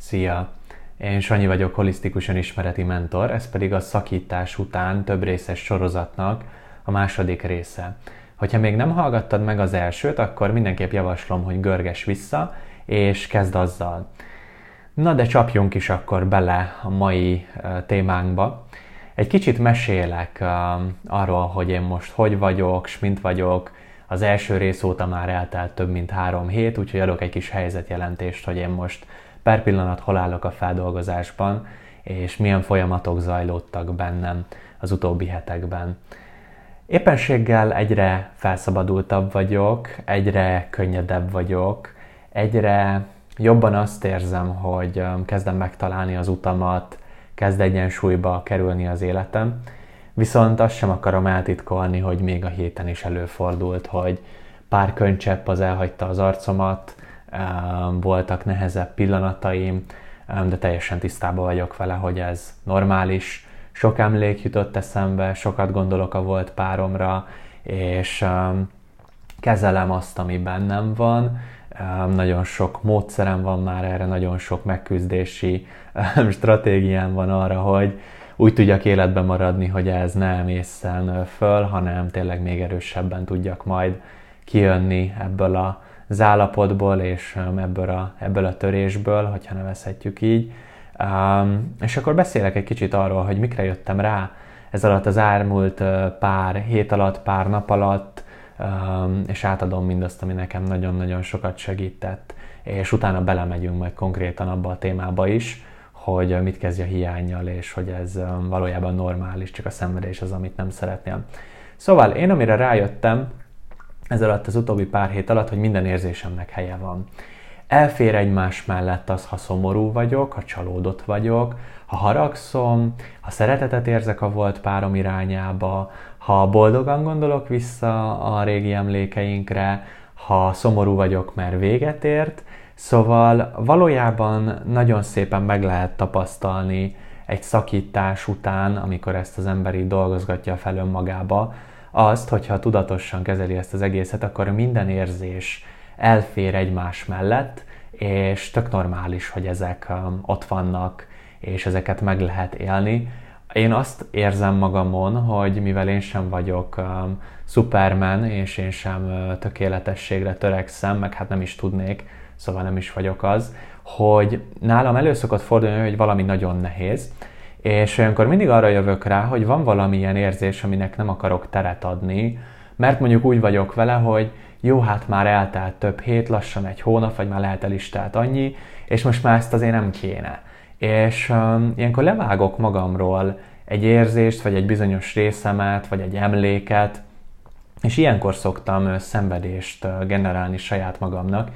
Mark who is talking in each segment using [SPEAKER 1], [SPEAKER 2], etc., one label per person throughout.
[SPEAKER 1] Szia! Én Sanyi vagyok, holisztikus önismereti mentor, ez pedig a szakítás után több részes sorozatnak a második része. Hogyha még nem hallgattad meg az elsőt, akkor mindenképp javaslom, hogy görges vissza, és kezd azzal. Na de csapjunk is akkor bele a mai témánkba. Egy kicsit mesélek arról, hogy én most hogy vagyok, s mint vagyok. Az első rész óta már eltelt több mint három hét, úgyhogy adok egy kis helyzetjelentést, hogy én most per pillanat hol állok a feldolgozásban, és milyen folyamatok zajlódtak bennem az utóbbi hetekben. Éppenséggel egyre felszabadultabb vagyok, egyre könnyedebb vagyok, egyre jobban azt érzem, hogy kezdem megtalálni az utamat, kezd egyensúlyba kerülni az életem, viszont azt sem akarom eltitkolni, hogy még a héten is előfordult, hogy pár könycsepp az elhagyta az arcomat, voltak nehezebb pillanataim, de teljesen tisztában vagyok vele, hogy ez normális. Sok emlék jutott eszembe, sokat gondolok a volt páromra, és kezelem azt, ami bennem van. Nagyon sok módszerem van már erre, nagyon sok megküzdési stratégiám van arra, hogy úgy tudjak életben maradni, hogy ez ne emészen föl, hanem tényleg még erősebben tudjak majd kijönni ebből a az állapotból és um, ebből a, ebből a törésből, hogyha nevezhetjük így. Um, és akkor beszélek egy kicsit arról, hogy mikre jöttem rá ez alatt az ármúlt uh, pár hét alatt, pár nap alatt, um, és átadom mindazt, ami nekem nagyon-nagyon sokat segített, és utána belemegyünk majd konkrétan abba a témába is, hogy mit kezdje a hiányjal, és hogy ez valójában normális, csak a szenvedés az, amit nem szeretnél. Szóval én amire rájöttem, ez alatt az utóbbi pár hét alatt, hogy minden érzésemnek helye van. Elfér egymás mellett az, ha szomorú vagyok, ha csalódott vagyok, ha haragszom, ha szeretetet érzek a volt párom irányába, ha boldogan gondolok vissza a régi emlékeinkre, ha szomorú vagyok, mert véget ért. Szóval valójában nagyon szépen meg lehet tapasztalni egy szakítás után, amikor ezt az ember így dolgozgatja fel önmagába, azt, hogyha tudatosan kezeli ezt az egészet, akkor minden érzés elfér egymás mellett, és tök normális, hogy ezek um, ott vannak, és ezeket meg lehet élni. Én azt érzem magamon, hogy mivel én sem vagyok um, Superman, és én sem uh, tökéletességre törekszem, meg hát nem is tudnék, szóval nem is vagyok az, hogy nálam elő szokott fordulni, hogy valami nagyon nehéz, és olyankor mindig arra jövök rá, hogy van valamilyen érzés, aminek nem akarok teret adni, mert mondjuk úgy vagyok vele, hogy jó, hát már eltelt több hét, lassan egy hónap, vagy már lehet el is telt annyi, és most már ezt azért nem kéne. És um, ilyenkor levágok magamról egy érzést, vagy egy bizonyos részemet, vagy egy emléket, és ilyenkor szoktam szenvedést generálni saját magamnak,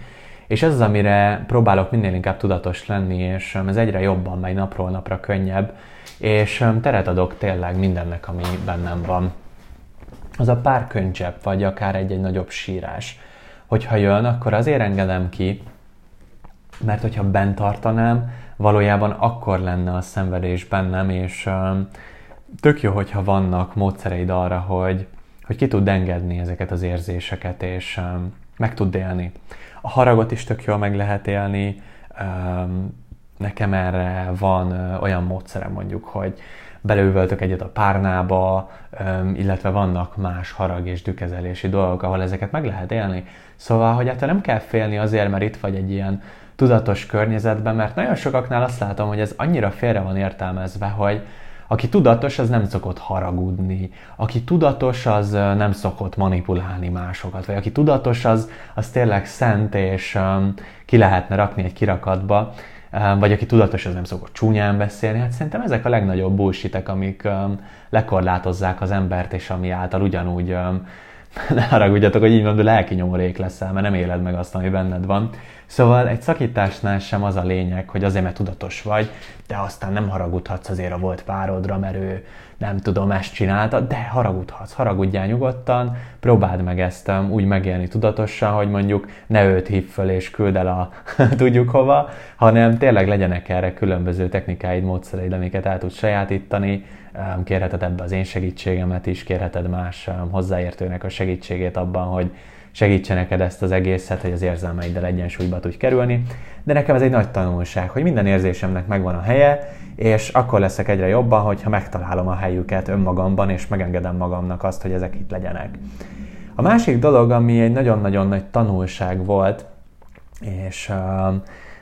[SPEAKER 1] és ez az, amire próbálok minél inkább tudatos lenni, és ez egyre jobban megy napról napra könnyebb, és teret adok tényleg mindennek, ami bennem van. Az a pár könycsepp, vagy akár egy-egy nagyobb sírás. Hogyha jön, akkor azért engedem ki, mert hogyha bent tartanám, valójában akkor lenne a szenvedés bennem, és tök jó, hogyha vannak módszereid arra, hogy, hogy ki tud engedni ezeket az érzéseket, és meg tud élni. A haragot is tök jól meg lehet élni, nekem erre van olyan módszerem mondjuk, hogy belővöltök egyet a párnába, illetve vannak más harag és dükezelési dolgok, ahol ezeket meg lehet élni. Szóval, hogy hát nem kell félni azért, mert itt vagy egy ilyen tudatos környezetben, mert nagyon sokaknál azt látom, hogy ez annyira félre van értelmezve, hogy aki tudatos, az nem szokott haragudni. Aki tudatos, az nem szokott manipulálni másokat. Vagy aki tudatos, az, az tényleg szent, és um, ki lehetne rakni egy kirakatba vagy aki tudatos, az nem szokott csúnyán beszélni. Hát szerintem ezek a legnagyobb bullshitek, amik um, lekorlátozzák az embert, és ami által ugyanúgy um, ne haragudjatok, hogy így mondom, de lelki nyomorék leszel, mert nem éled meg azt, ami benned van. Szóval egy szakításnál sem az a lényeg, hogy azért, mert tudatos vagy, de aztán nem haragudhatsz azért a volt párodra, mert ő nem tudom, ezt csinálta, de haragudhatsz, haragudjál nyugodtan, próbáld meg ezt um, úgy megélni tudatosan, hogy mondjuk ne őt hív föl és küld el a tudjuk hova, hanem tényleg legyenek erre különböző technikáid, módszereid, amiket el tudsz sajátítani, kérheted ebbe az én segítségemet is, kérheted más hozzáértőnek a segítségét abban, hogy segítse neked ezt az egészet, hogy az érzelmeiddel egyensúlyba tudj kerülni. De nekem ez egy nagy tanulság, hogy minden érzésemnek megvan a helye, és akkor leszek egyre jobban, hogyha megtalálom a helyüket önmagamban, és megengedem magamnak azt, hogy ezek itt legyenek. A másik dolog, ami egy nagyon-nagyon nagy tanulság volt, és uh,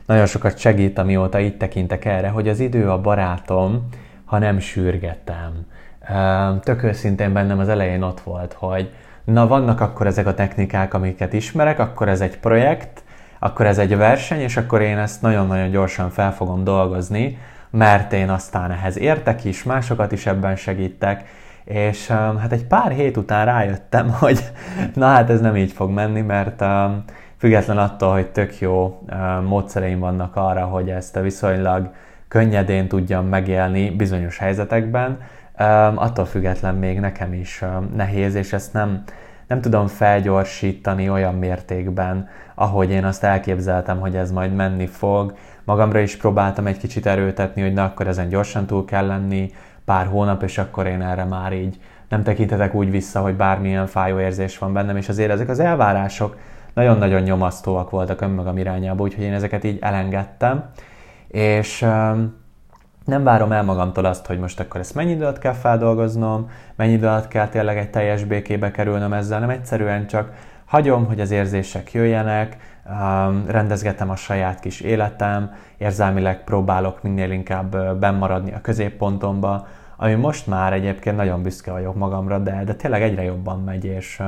[SPEAKER 1] nagyon sokat segít, amióta itt tekintek erre, hogy az idő a barátom, ha nem sürgetem. Uh, tök őszintén bennem az elején ott volt, hogy na vannak akkor ezek a technikák, amiket ismerek, akkor ez egy projekt, akkor ez egy verseny, és akkor én ezt nagyon-nagyon gyorsan fel fogom dolgozni, mert én aztán ehhez értek is, másokat is ebben segítek, és hát egy pár hét után rájöttem, hogy na hát ez nem így fog menni, mert független attól, hogy tök jó um, módszereim vannak arra, hogy ezt viszonylag könnyedén tudjam megélni bizonyos helyzetekben, attól független még nekem is nehéz, és ezt nem, nem tudom felgyorsítani olyan mértékben, ahogy én azt elképzeltem, hogy ez majd menni fog. Magamra is próbáltam egy kicsit erőtetni, hogy na akkor ezen gyorsan túl kell lenni, pár hónap, és akkor én erre már így nem tekintetek úgy vissza, hogy bármilyen fájó érzés van bennem, és azért ezek az elvárások nagyon-nagyon nyomasztóak voltak önmagam irányába, úgyhogy én ezeket így elengedtem, és nem várom el magamtól azt, hogy most akkor ezt mennyi időt kell feldolgoznom, mennyi időt kell tényleg egy teljes békébe kerülnöm ezzel, nem egyszerűen csak hagyom, hogy az érzések jöjjenek, rendezgetem a saját kis életem, érzelmileg próbálok minél inkább bennmaradni a középpontomba, ami most már egyébként nagyon büszke vagyok magamra, de, de tényleg egyre jobban megy, és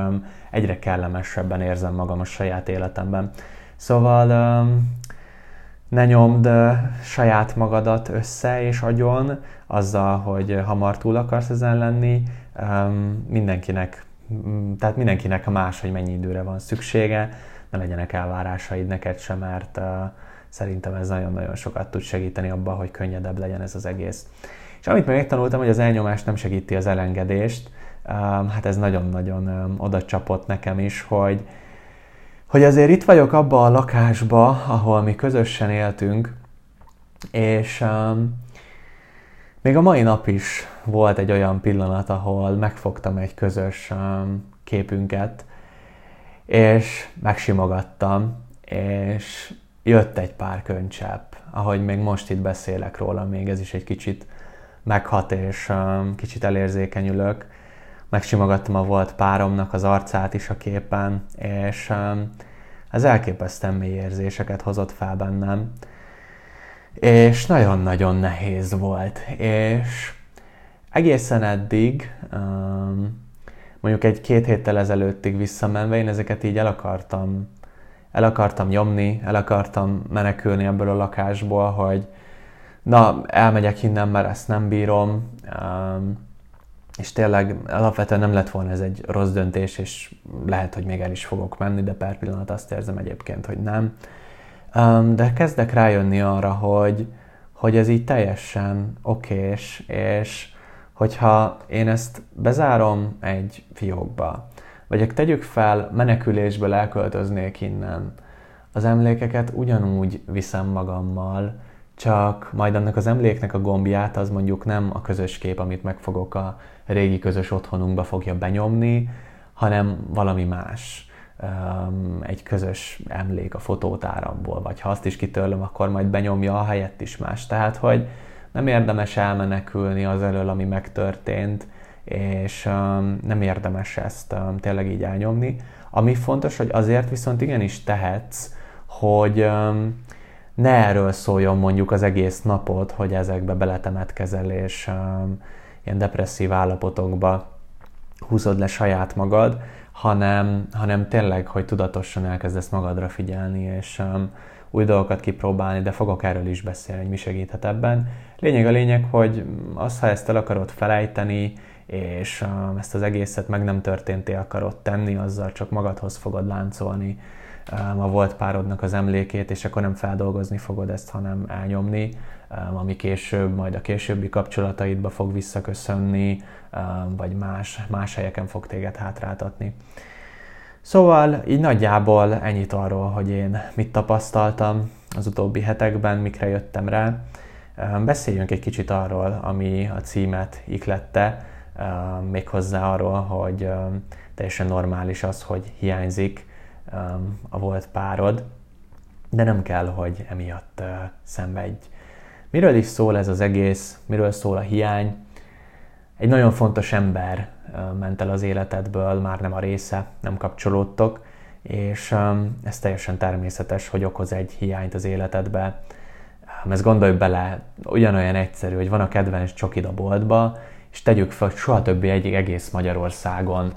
[SPEAKER 1] egyre kellemesebben érzem magam a saját életemben. Szóval um, ne nyomd saját magadat össze és agyon azzal, hogy hamar túl akarsz ezen lenni. Mindenkinek, tehát mindenkinek más, hogy mennyi időre van szüksége, ne legyenek elvárásaid neked sem, mert szerintem ez nagyon-nagyon sokat tud segíteni abban, hogy könnyedebb legyen ez az egész. És amit még megtanultam, hogy az elnyomás nem segíti az elengedést, hát ez nagyon-nagyon oda csapott nekem is, hogy, hogy azért itt vagyok abba a lakásba, ahol mi közösen éltünk, és um, még a mai nap is volt egy olyan pillanat, ahol megfogtam egy közös um, képünket, és megsimogattam, és jött egy pár könycsepp, ahogy még most itt beszélek róla, még ez is egy kicsit meghat, és um, kicsit elérzékenyülök. Megsimogattam a volt páromnak az arcát is a képen, és um, ez elképesztően mély érzéseket hozott fel bennem. És nagyon-nagyon nehéz volt. És egészen eddig, um, mondjuk egy-két héttel ezelőttig visszamenve, én ezeket így el akartam, el akartam nyomni, el akartam menekülni ebből a lakásból, hogy na, elmegyek innen, mert ezt nem bírom, um, és tényleg alapvetően nem lett volna ez egy rossz döntés, és lehet, hogy még el is fogok menni, de per pillanat azt érzem egyébként, hogy nem. De kezdek rájönni arra, hogy, hogy ez így teljesen okés, és hogyha én ezt bezárom egy fiókba, vagy tegyük fel, menekülésből elköltöznék innen, az emlékeket ugyanúgy viszem magammal, csak majd annak az emléknek a gombját az mondjuk nem a közös kép, amit megfogok a régi közös otthonunkba fogja benyomni, hanem valami más. Egy közös emlék a fotótáramból, vagy ha azt is kitörlöm, akkor majd benyomja a helyett is más. Tehát, hogy nem érdemes elmenekülni az elől, ami megtörtént, és nem érdemes ezt tényleg így elnyomni. Ami fontos, hogy azért viszont igenis tehetsz, hogy ne erről szóljon mondjuk az egész napot, hogy ezekbe beletemetkezel, és um, ilyen depresszív állapotokba húzod le saját magad, hanem, hanem tényleg, hogy tudatosan elkezdesz magadra figyelni, és um, új dolgokat kipróbálni, de fogok erről is beszélni, hogy mi segíthet ebben. Lényeg a lényeg, hogy az, ha ezt el akarod felejteni, és um, ezt az egészet meg nem történté akarod tenni, azzal csak magadhoz fogod láncolni a volt párodnak az emlékét, és akkor nem feldolgozni fogod ezt, hanem elnyomni, ami később, majd a későbbi kapcsolataidba fog visszaköszönni, vagy más, más helyeken fog téged hátráltatni. Szóval így nagyjából ennyit arról, hogy én mit tapasztaltam az utóbbi hetekben, mikre jöttem rá. Beszéljünk egy kicsit arról, ami a címet iklette, méghozzá arról, hogy teljesen normális az, hogy hiányzik a volt párod, de nem kell, hogy emiatt szenvedj. Miről is szól ez az egész, miről szól a hiány? Egy nagyon fontos ember ment el az életedből, már nem a része, nem kapcsolódtok, és ez teljesen természetes, hogy okoz egy hiányt az életedbe. Ezt gondolj bele, ugyanolyan egyszerű, hogy van a kedvenc csokid a boltba, és tegyük fel, soha többé egy egész Magyarországon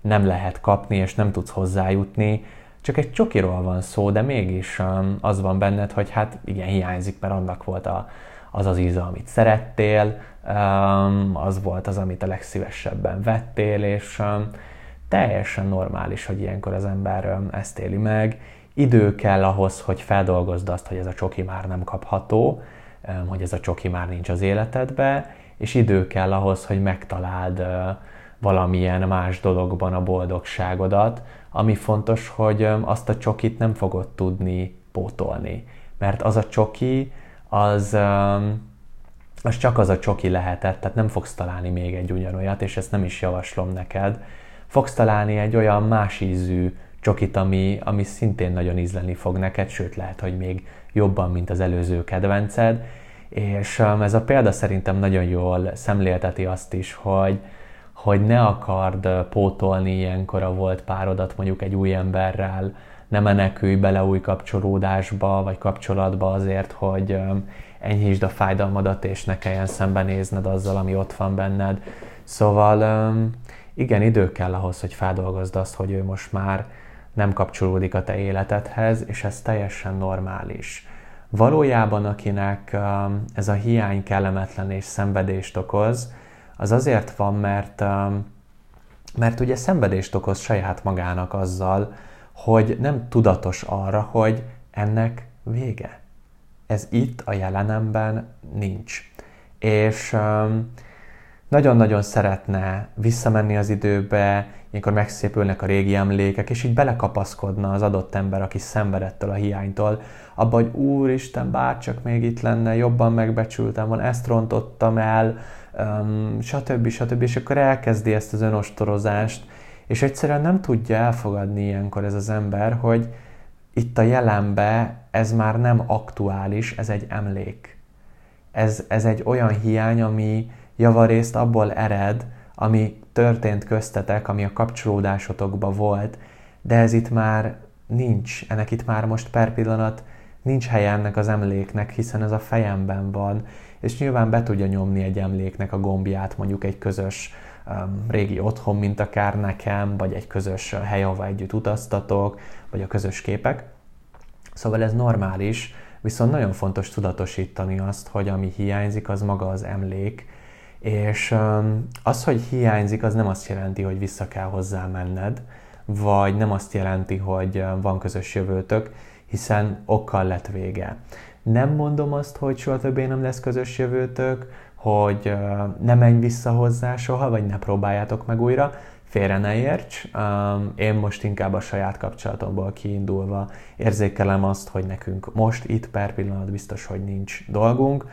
[SPEAKER 1] nem lehet kapni, és nem tudsz hozzájutni, csak egy csokiról van szó, de mégis az van benned, hogy hát igen, hiányzik, mert annak volt a, az az íze, amit szerettél, az volt az, amit a legszívesebben vettél, és teljesen normális, hogy ilyenkor az ember ezt éli meg. Idő kell ahhoz, hogy feldolgozd azt, hogy ez a csoki már nem kapható, hogy ez a csoki már nincs az életedbe, és idő kell ahhoz, hogy megtaláld valamilyen más dologban a boldogságodat, ami fontos, hogy azt a csokit nem fogod tudni pótolni. Mert az a csoki, az, az csak az a csoki lehetett, tehát nem fogsz találni még egy ugyanolyat, és ezt nem is javaslom neked. Fogsz találni egy olyan más ízű csokit, ami, ami szintén nagyon ízleni fog neked, sőt lehet, hogy még jobban, mint az előző kedvenced. És ez a példa szerintem nagyon jól szemlélteti azt is, hogy, hogy ne akard pótolni ilyenkor a volt párodat mondjuk egy új emberrel, ne menekülj bele új kapcsolódásba vagy kapcsolatba azért, hogy enyhítsd a fájdalmadat, és ne kelljen szembenézned azzal, ami ott van benned. Szóval igen, idő kell ahhoz, hogy feldolgozd azt, hogy ő most már nem kapcsolódik a te életedhez, és ez teljesen normális. Valójában, akinek ez a hiány kellemetlen és szenvedést okoz, az azért van, mert, mert ugye szenvedést okoz saját magának azzal, hogy nem tudatos arra, hogy ennek vége. Ez itt a jelenemben nincs. És nagyon-nagyon szeretne visszamenni az időbe, ilyenkor megszépülnek a régi emlékek, és így belekapaszkodna az adott ember, aki szenvedettől a hiánytól, abba, hogy úristen, bárcsak még itt lenne, jobban megbecsültem van, ezt rontottam el, um, stb. stb. És akkor elkezdi ezt az önostorozást, és egyszerűen nem tudja elfogadni ilyenkor ez az ember, hogy itt a jelenbe ez már nem aktuális, ez egy emlék. Ez, ez egy olyan hiány, ami javarészt abból ered, ami történt köztetek, ami a kapcsolódásotokban volt, de ez itt már nincs, ennek itt már most per pillanat nincs helye ennek az emléknek, hiszen ez a fejemben van, és nyilván be tudja nyomni egy emléknek a gombját, mondjuk egy közös um, régi otthon, mint akár nekem, vagy egy közös hely, ahova együtt utaztatok, vagy a közös képek. Szóval ez normális, viszont nagyon fontos tudatosítani azt, hogy ami hiányzik, az maga az emlék, és um, az, hogy hiányzik, az nem azt jelenti, hogy vissza kell hozzá menned, vagy nem azt jelenti, hogy van közös jövőtök, hiszen okkal lett vége. Nem mondom azt, hogy soha többé nem lesz közös jövőtök, hogy ne menj vissza hozzá soha, vagy ne próbáljátok meg újra, félre ne érts. Én most inkább a saját kapcsolatomból kiindulva érzékelem azt, hogy nekünk most itt per pillanat biztos, hogy nincs dolgunk.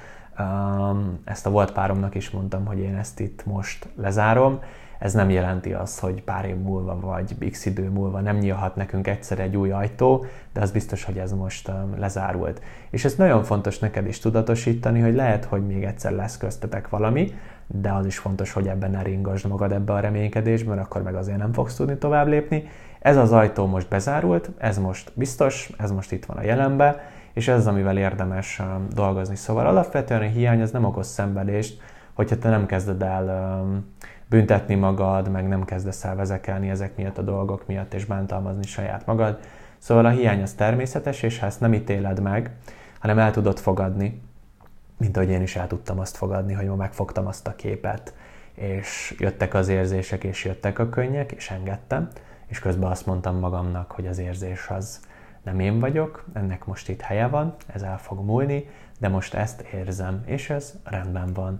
[SPEAKER 1] Ezt a volt páromnak is mondtam, hogy én ezt itt most lezárom, ez nem jelenti azt, hogy pár év múlva vagy x idő múlva nem nyílhat nekünk egyszer egy új ajtó, de az biztos, hogy ez most um, lezárult. És ez nagyon fontos neked is tudatosítani, hogy lehet, hogy még egyszer lesz köztetek valami, de az is fontos, hogy ebben ne ringasd magad ebbe a reménykedésbe, mert akkor meg azért nem fogsz tudni tovább lépni. Ez az ajtó most bezárult, ez most biztos, ez most itt van a jelenbe, és ez az, amivel érdemes um, dolgozni. Szóval alapvetően a hiány az nem okoz szenvedést, hogyha te nem kezded el um, büntetni magad, meg nem kezdesz el vezekelni ezek miatt a dolgok miatt, és bántalmazni saját magad. Szóval a hiány az természetes, és ha ezt nem ítéled meg, hanem el tudod fogadni, mint ahogy én is el tudtam azt fogadni, hogy ma megfogtam azt a képet, és jöttek az érzések, és jöttek a könnyek, és engedtem, és közben azt mondtam magamnak, hogy az érzés az nem én vagyok, ennek most itt helye van, ez el fog múlni, de most ezt érzem, és ez rendben van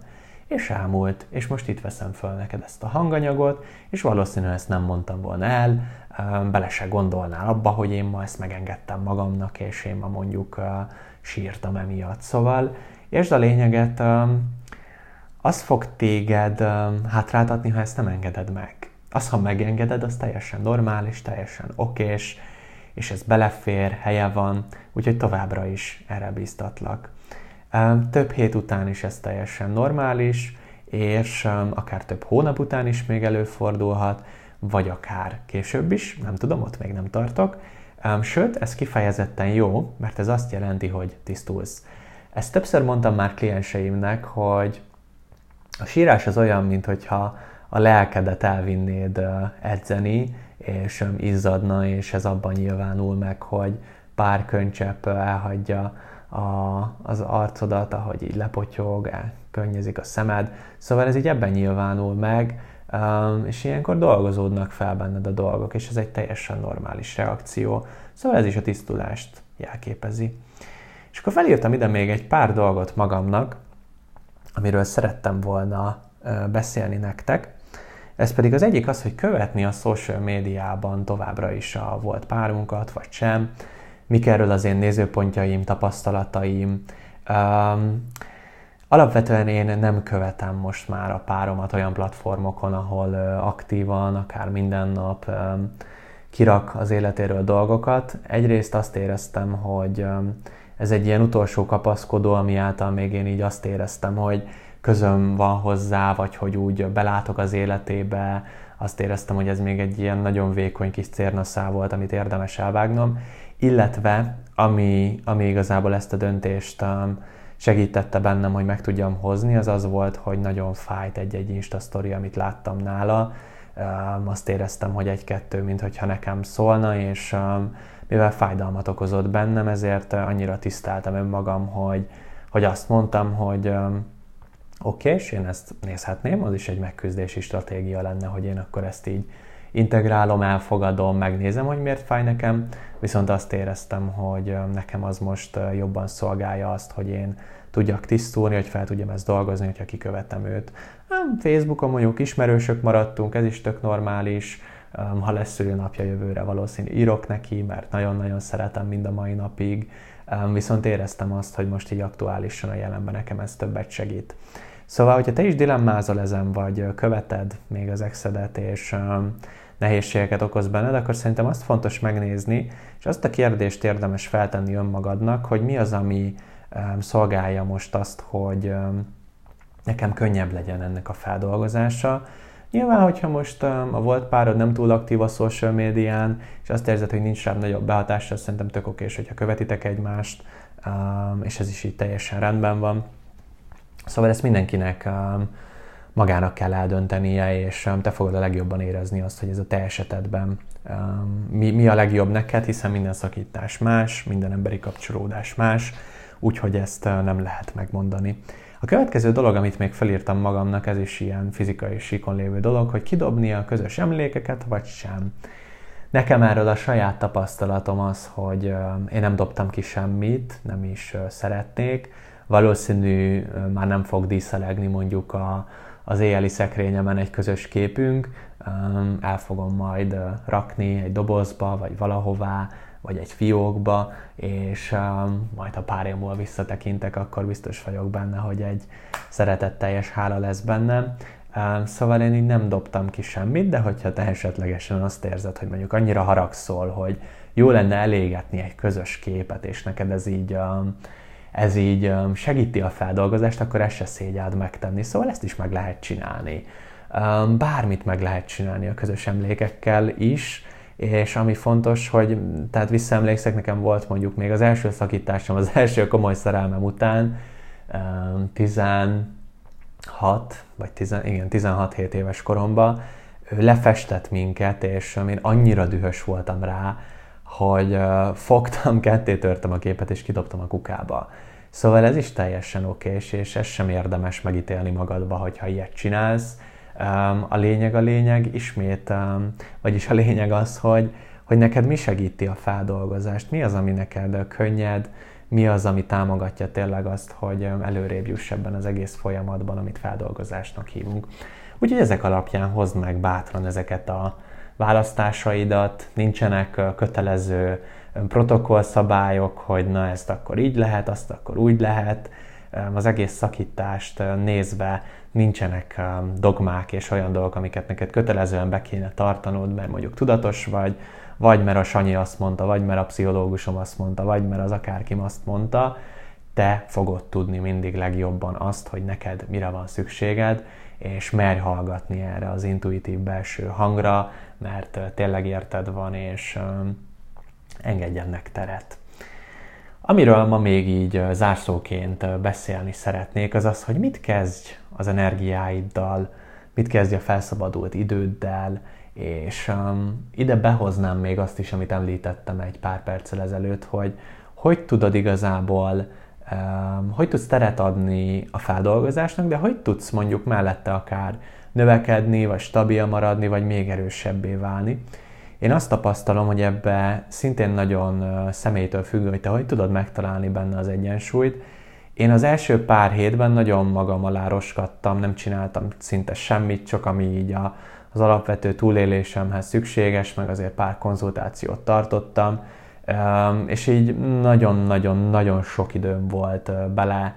[SPEAKER 1] és elmúlt, és most itt veszem föl neked ezt a hanganyagot, és valószínűleg ezt nem mondtam volna el, bele se gondolnál abba, hogy én ma ezt megengedtem magamnak, és én ma mondjuk sírtam emiatt. Szóval és a lényeget, az fog téged hátráltatni, ha ezt nem engeded meg. azt, ha megengeded, az teljesen normális, teljesen okés, és ez belefér, helye van, úgyhogy továbbra is erre bíztatlak. Több hét után is ez teljesen normális, és akár több hónap után is még előfordulhat, vagy akár később is, nem tudom, ott még nem tartok. Sőt, ez kifejezetten jó, mert ez azt jelenti, hogy tisztulsz. Ezt többször mondtam már klienseimnek, hogy a sírás az olyan, mintha a lelkedet elvinnéd edzeni, és izzadna, és ez abban nyilvánul meg, hogy pár könycsepp elhagyja a, az arcodat, ahogy így lepotyog, könnyezik a szemed. Szóval ez így ebben nyilvánul meg, és ilyenkor dolgozódnak fel benned a dolgok, és ez egy teljesen normális reakció. Szóval ez is a tisztulást jelképezi. És akkor felírtam ide még egy pár dolgot magamnak, amiről szerettem volna beszélni nektek. Ez pedig az egyik az, hogy követni a social médiában továbbra is a volt párunkat, vagy sem, mik erről az én nézőpontjaim, tapasztalataim. Um, alapvetően én nem követem most már a páromat olyan platformokon, ahol aktívan, akár minden nap kirak az életéről dolgokat. Egyrészt azt éreztem, hogy ez egy ilyen utolsó kapaszkodó, ami által még én így azt éreztem, hogy közöm van hozzá, vagy hogy úgy belátok az életébe, azt éreztem, hogy ez még egy ilyen nagyon vékony kis cérnaszá volt, amit érdemes elvágnom, illetve ami, ami igazából ezt a döntést um, segítette bennem, hogy meg tudjam hozni, az az volt, hogy nagyon fájt egy-egy Insta sztori, amit láttam nála. Um, azt éreztem, hogy egy-kettő, mintha nekem szólna, és um, mivel fájdalmat okozott bennem, ezért uh, annyira tiszteltem önmagam, hogy, hogy azt mondtam, hogy oké, és én ezt nézhetném, az is egy megküzdési stratégia lenne, hogy én akkor ezt így integrálom, elfogadom, megnézem, hogy miért fáj nekem, viszont azt éreztem, hogy nekem az most jobban szolgálja azt, hogy én tudjak tisztulni, hogy fel tudjam ezt dolgozni, hogyha kikövetem őt. Facebookon mondjuk ismerősök maradtunk, ez is tök normális, ha lesz szülőnapja jövőre, valószínű írok neki, mert nagyon-nagyon szeretem mind a mai napig, viszont éreztem azt, hogy most így aktuálisan a jelenben nekem ez többet segít. Szóval, hogyha te is dilemmázol ezen, vagy követed még az exedet, és nehézségeket okoz benned, akkor szerintem azt fontos megnézni, és azt a kérdést érdemes feltenni önmagadnak, hogy mi az, ami szolgálja most azt, hogy nekem könnyebb legyen ennek a feldolgozása. Nyilván, hogyha most a volt párod nem túl aktív a social médián, és azt érzed, hogy nincs rá nagyobb behatása, szerintem tök okés, hogyha követitek egymást, és ez is így teljesen rendben van. Szóval ezt mindenkinek magának kell eldöntenie, és te fogod a legjobban érezni azt, hogy ez a te esetedben mi, mi a legjobb neked, hiszen minden szakítás más, minden emberi kapcsolódás más, úgyhogy ezt nem lehet megmondani. A következő dolog, amit még felírtam magamnak, ez is ilyen fizikai síkon lévő dolog, hogy kidobni a közös emlékeket, vagy sem. Nekem erről a saját tapasztalatom az, hogy én nem dobtam ki semmit, nem is szeretnék. Valószínű már nem fog díszelegni mondjuk a, az éjjeli szekrényemen egy közös képünk, el fogom majd rakni egy dobozba, vagy valahová, vagy egy fiókba, és majd ha pár év múlva visszatekintek, akkor biztos vagyok benne, hogy egy szeretetteljes hála lesz bennem. Szóval én így nem dobtam ki semmit, de hogyha te esetlegesen azt érzed, hogy mondjuk annyira haragszol, hogy jó lenne elégetni egy közös képet, és neked ez így, ez így segíti a feldolgozást, akkor ezt se szégyáld megtenni. Szóval ezt is meg lehet csinálni. Bármit meg lehet csinálni a közös emlékekkel is, és ami fontos, hogy tehát visszaemlékszek, nekem volt mondjuk még az első szakításom, az első komoly szerelmem után, 16, vagy 10, igen, 16-7 éves koromban, ő lefestett minket, és én annyira dühös voltam rá, hogy fogtam, ketté törtem a képet, és kidobtam a kukába. Szóval ez is teljesen oké, és ez sem érdemes megítélni magadba, hogyha ilyet csinálsz, a lényeg a lényeg, ismét, vagyis a lényeg az, hogy, hogy neked mi segíti a feldolgozást, mi az, ami neked könnyed, mi az, ami támogatja tényleg azt, hogy előrébb juss ebben az egész folyamatban, amit feldolgozásnak hívunk. Úgyhogy ezek alapján hozd meg bátran ezeket a választásaidat, nincsenek kötelező protokollszabályok, hogy na ezt akkor így lehet, azt akkor úgy lehet, az egész szakítást nézve nincsenek dogmák és olyan dolgok, amiket neked kötelezően be kéne tartanod, mert mondjuk tudatos vagy, vagy mert a Sanyi azt mondta, vagy mert a pszichológusom azt mondta, vagy mert az akárkim azt mondta, te fogod tudni mindig legjobban azt, hogy neked mire van szükséged, és merj hallgatni erre az intuitív belső hangra, mert tényleg érted van, és engedj ennek teret. Amiről ma még így zárszóként beszélni szeretnék, az az, hogy mit kezdj az energiáiddal, mit kezdj a felszabadult időddel, és um, ide behoznám még azt is, amit említettem egy pár perccel ezelőtt, hogy hogy tudod igazából, hogy tudsz teret adni a feldolgozásnak, de hogy tudsz mondjuk mellette akár növekedni, vagy stabil maradni, vagy még erősebbé válni. Én azt tapasztalom, hogy ebbe szintén nagyon személytől függő, hogy te hogy tudod megtalálni benne az egyensúlyt. Én az első pár hétben nagyon magam alá roskadtam, nem csináltam szinte semmit, csak ami így a, az alapvető túlélésemhez szükséges, meg azért pár konzultációt tartottam, és így nagyon-nagyon-nagyon sok időm volt bele,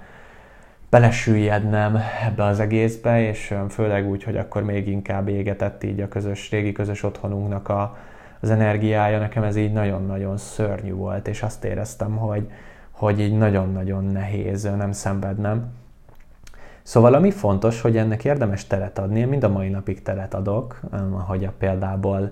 [SPEAKER 1] belesüllyednem ebbe az egészbe, és főleg úgy, hogy akkor még inkább égetett így a közös, régi közös otthonunknak a, az energiája, nekem ez így nagyon-nagyon szörnyű volt, és azt éreztem, hogy, hogy így nagyon-nagyon nehéz nem szenvednem. Szóval ami fontos, hogy ennek érdemes teret adni, mind a mai napig teret adok, ahogy a példából,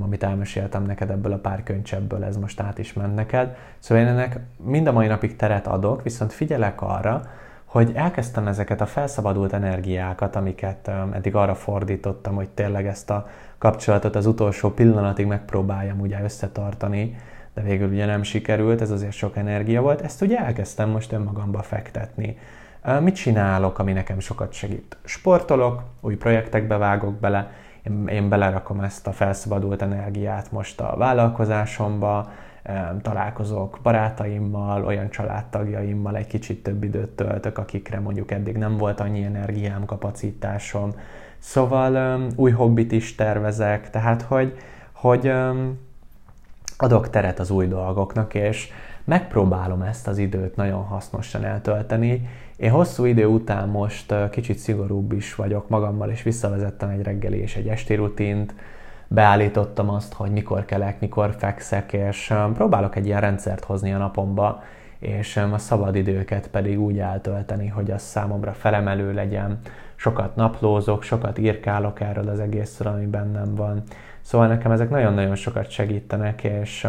[SPEAKER 1] amit elmeséltem neked ebből a pár könycsebből, ez most át is ment neked. Szóval én ennek mind a mai napig teret adok, viszont figyelek arra, hogy elkezdtem ezeket a felszabadult energiákat, amiket eddig arra fordítottam, hogy tényleg ezt a kapcsolatot az utolsó pillanatig megpróbáljam ugye összetartani, de végül ugye nem sikerült, ez azért sok energia volt, ezt ugye elkezdtem most önmagamba fektetni. Mit csinálok, ami nekem sokat segít? Sportolok, új projektekbe vágok bele, én, én belerakom ezt a felszabadult energiát most a vállalkozásomba, találkozok barátaimmal, olyan családtagjaimmal, egy kicsit több időt töltök, akikre mondjuk eddig nem volt annyi energiám, kapacitásom. Szóval új hobbit is tervezek, tehát hogy, hogy adok teret az új dolgoknak, és megpróbálom ezt az időt nagyon hasznosan eltölteni. Én hosszú idő után most kicsit szigorúbb is vagyok magammal, és visszavezettem egy reggeli és egy esti rutint, beállítottam azt, hogy mikor kelek, mikor fekszek, és próbálok egy ilyen rendszert hozni a napomba, és a szabad időket pedig úgy eltölteni, hogy az számomra felemelő legyen. Sokat naplózok, sokat írkálok erről az egészről, ami bennem van. Szóval nekem ezek nagyon-nagyon sokat segítenek, és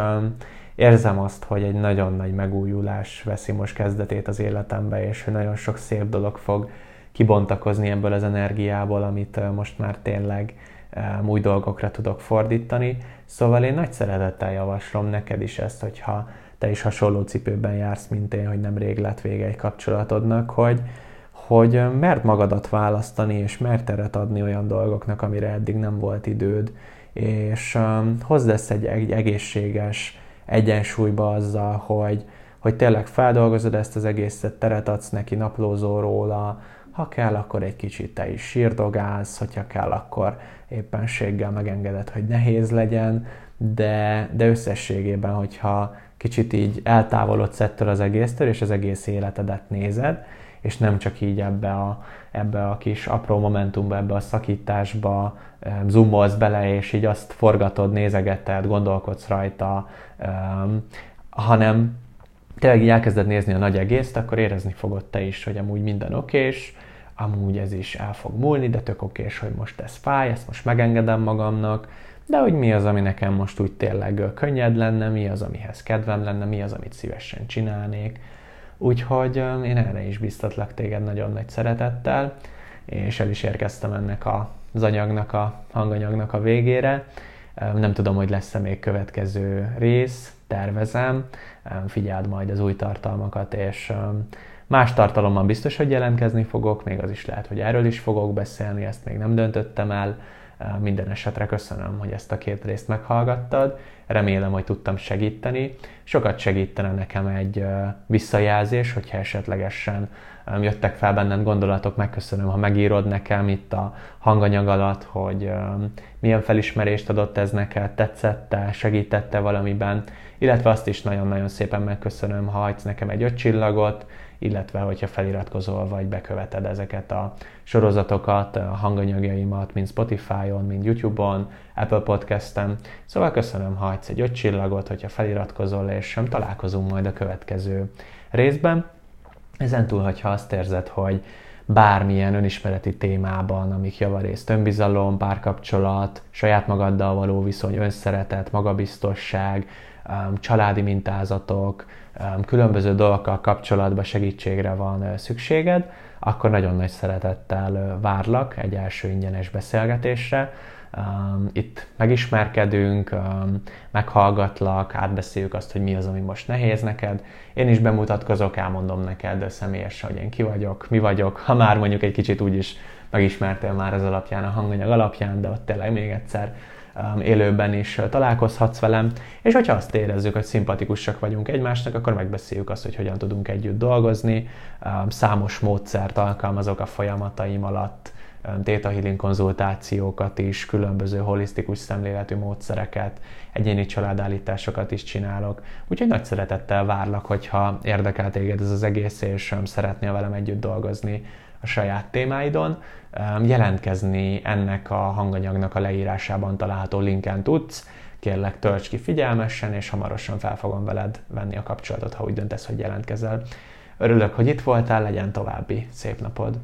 [SPEAKER 1] érzem azt, hogy egy nagyon nagy megújulás veszi most kezdetét az életembe, és hogy nagyon sok szép dolog fog kibontakozni ebből az energiából, amit most már tényleg új dolgokra tudok fordítani. Szóval én nagy szeretettel javaslom neked is ezt, hogyha te is hasonló cipőben jársz, mint én, hogy nem rég lett vége egy kapcsolatodnak, hogy, hogy mert magadat választani, és mert teret adni olyan dolgoknak, amire eddig nem volt időd, és um, hozd ezt egy, egy egészséges egyensúlyba azzal, hogy, hogy tényleg feldolgozod ezt az egészet, teret adsz neki, naplózó róla, ha kell, akkor egy kicsit te is sírdogálsz, hogyha kell, akkor éppenséggel megengeded, hogy nehéz legyen, de, de összességében, hogyha kicsit így eltávolodsz ettől az egésztől, és az egész életedet nézed, és nem csak így ebbe a, ebbe a kis apró momentumba, ebbe a szakításba zoomolsz bele, és így azt forgatod, nézegeted, gondolkodsz rajta, hanem tényleg így elkezded nézni a nagy egészt, akkor érezni fogod te is, hogy amúgy minden okés, amúgy ez is el fog múlni, de tök okés, hogy most ez fáj, ezt most megengedem magamnak, de hogy mi az, ami nekem most úgy tényleg könnyed lenne, mi az, amihez kedvem lenne, mi az, amit szívesen csinálnék. Úgyhogy én erre is biztatlak téged nagyon nagy szeretettel, és el is érkeztem ennek az anyagnak, a hanganyagnak a végére. Nem tudom, hogy lesz-e még következő rész, tervezem, figyeld majd az új tartalmakat, és Más tartalommal biztos, hogy jelentkezni fogok, még az is lehet, hogy erről is fogok beszélni, ezt még nem döntöttem el. Minden esetre köszönöm, hogy ezt a két részt meghallgattad. Remélem, hogy tudtam segíteni. Sokat segítene nekem egy visszajelzés, hogyha esetlegesen jöttek fel bennem gondolatok, megköszönöm, ha megírod nekem itt a hanganyag alatt, hogy milyen felismerést adott ez neked, tetszette, segítette valamiben, illetve azt is nagyon-nagyon szépen megköszönöm, ha hagysz nekem egy öt csillagot, illetve hogyha feliratkozol vagy beköveted ezeket a sorozatokat, a hanganyagjaimat, mind Spotify-on, mind YouTube-on, Apple Podcast-en. Szóval köszönöm, ha adsz egy öt csillagot, hogyha feliratkozol, és találkozunk majd a következő részben. Ezentúl, hogyha azt érzed, hogy bármilyen önismereti témában, amik javarészt önbizalom, párkapcsolat, saját magaddal való viszony, önszeretet, magabiztosság, um, családi mintázatok, um, különböző dolgokkal kapcsolatban segítségre van szükséged, akkor nagyon nagy szeretettel várlak egy első ingyenes beszélgetésre, Itt megismerkedünk, meghallgatlak, átbeszéljük azt, hogy mi az, ami most nehéz neked. Én is bemutatkozok, elmondom neked személyesen, hogy én ki vagyok, mi vagyok, ha már mondjuk egy kicsit úgy is megismertél már ez alapján, a hanganyag alapján, de ott tényleg még egyszer um, élőben is találkozhatsz velem, és hogyha azt érezzük, hogy szimpatikusak vagyunk egymásnak, akkor megbeszéljük azt, hogy hogyan tudunk együtt dolgozni. Um, számos módszert alkalmazok a folyamataim alatt, Theta Healing konzultációkat is, különböző holisztikus szemléletű módszereket, egyéni családállításokat is csinálok. Úgyhogy nagy szeretettel várlak, hogyha érdekel téged ez az egész, és szeretnél velem együtt dolgozni a saját témáidon. Jelentkezni ennek a hanganyagnak a leírásában található linken tudsz. Kérlek, tölts ki figyelmesen, és hamarosan fel fogom veled venni a kapcsolatot, ha úgy döntesz, hogy jelentkezel. Örülök, hogy itt voltál, legyen további szép napod!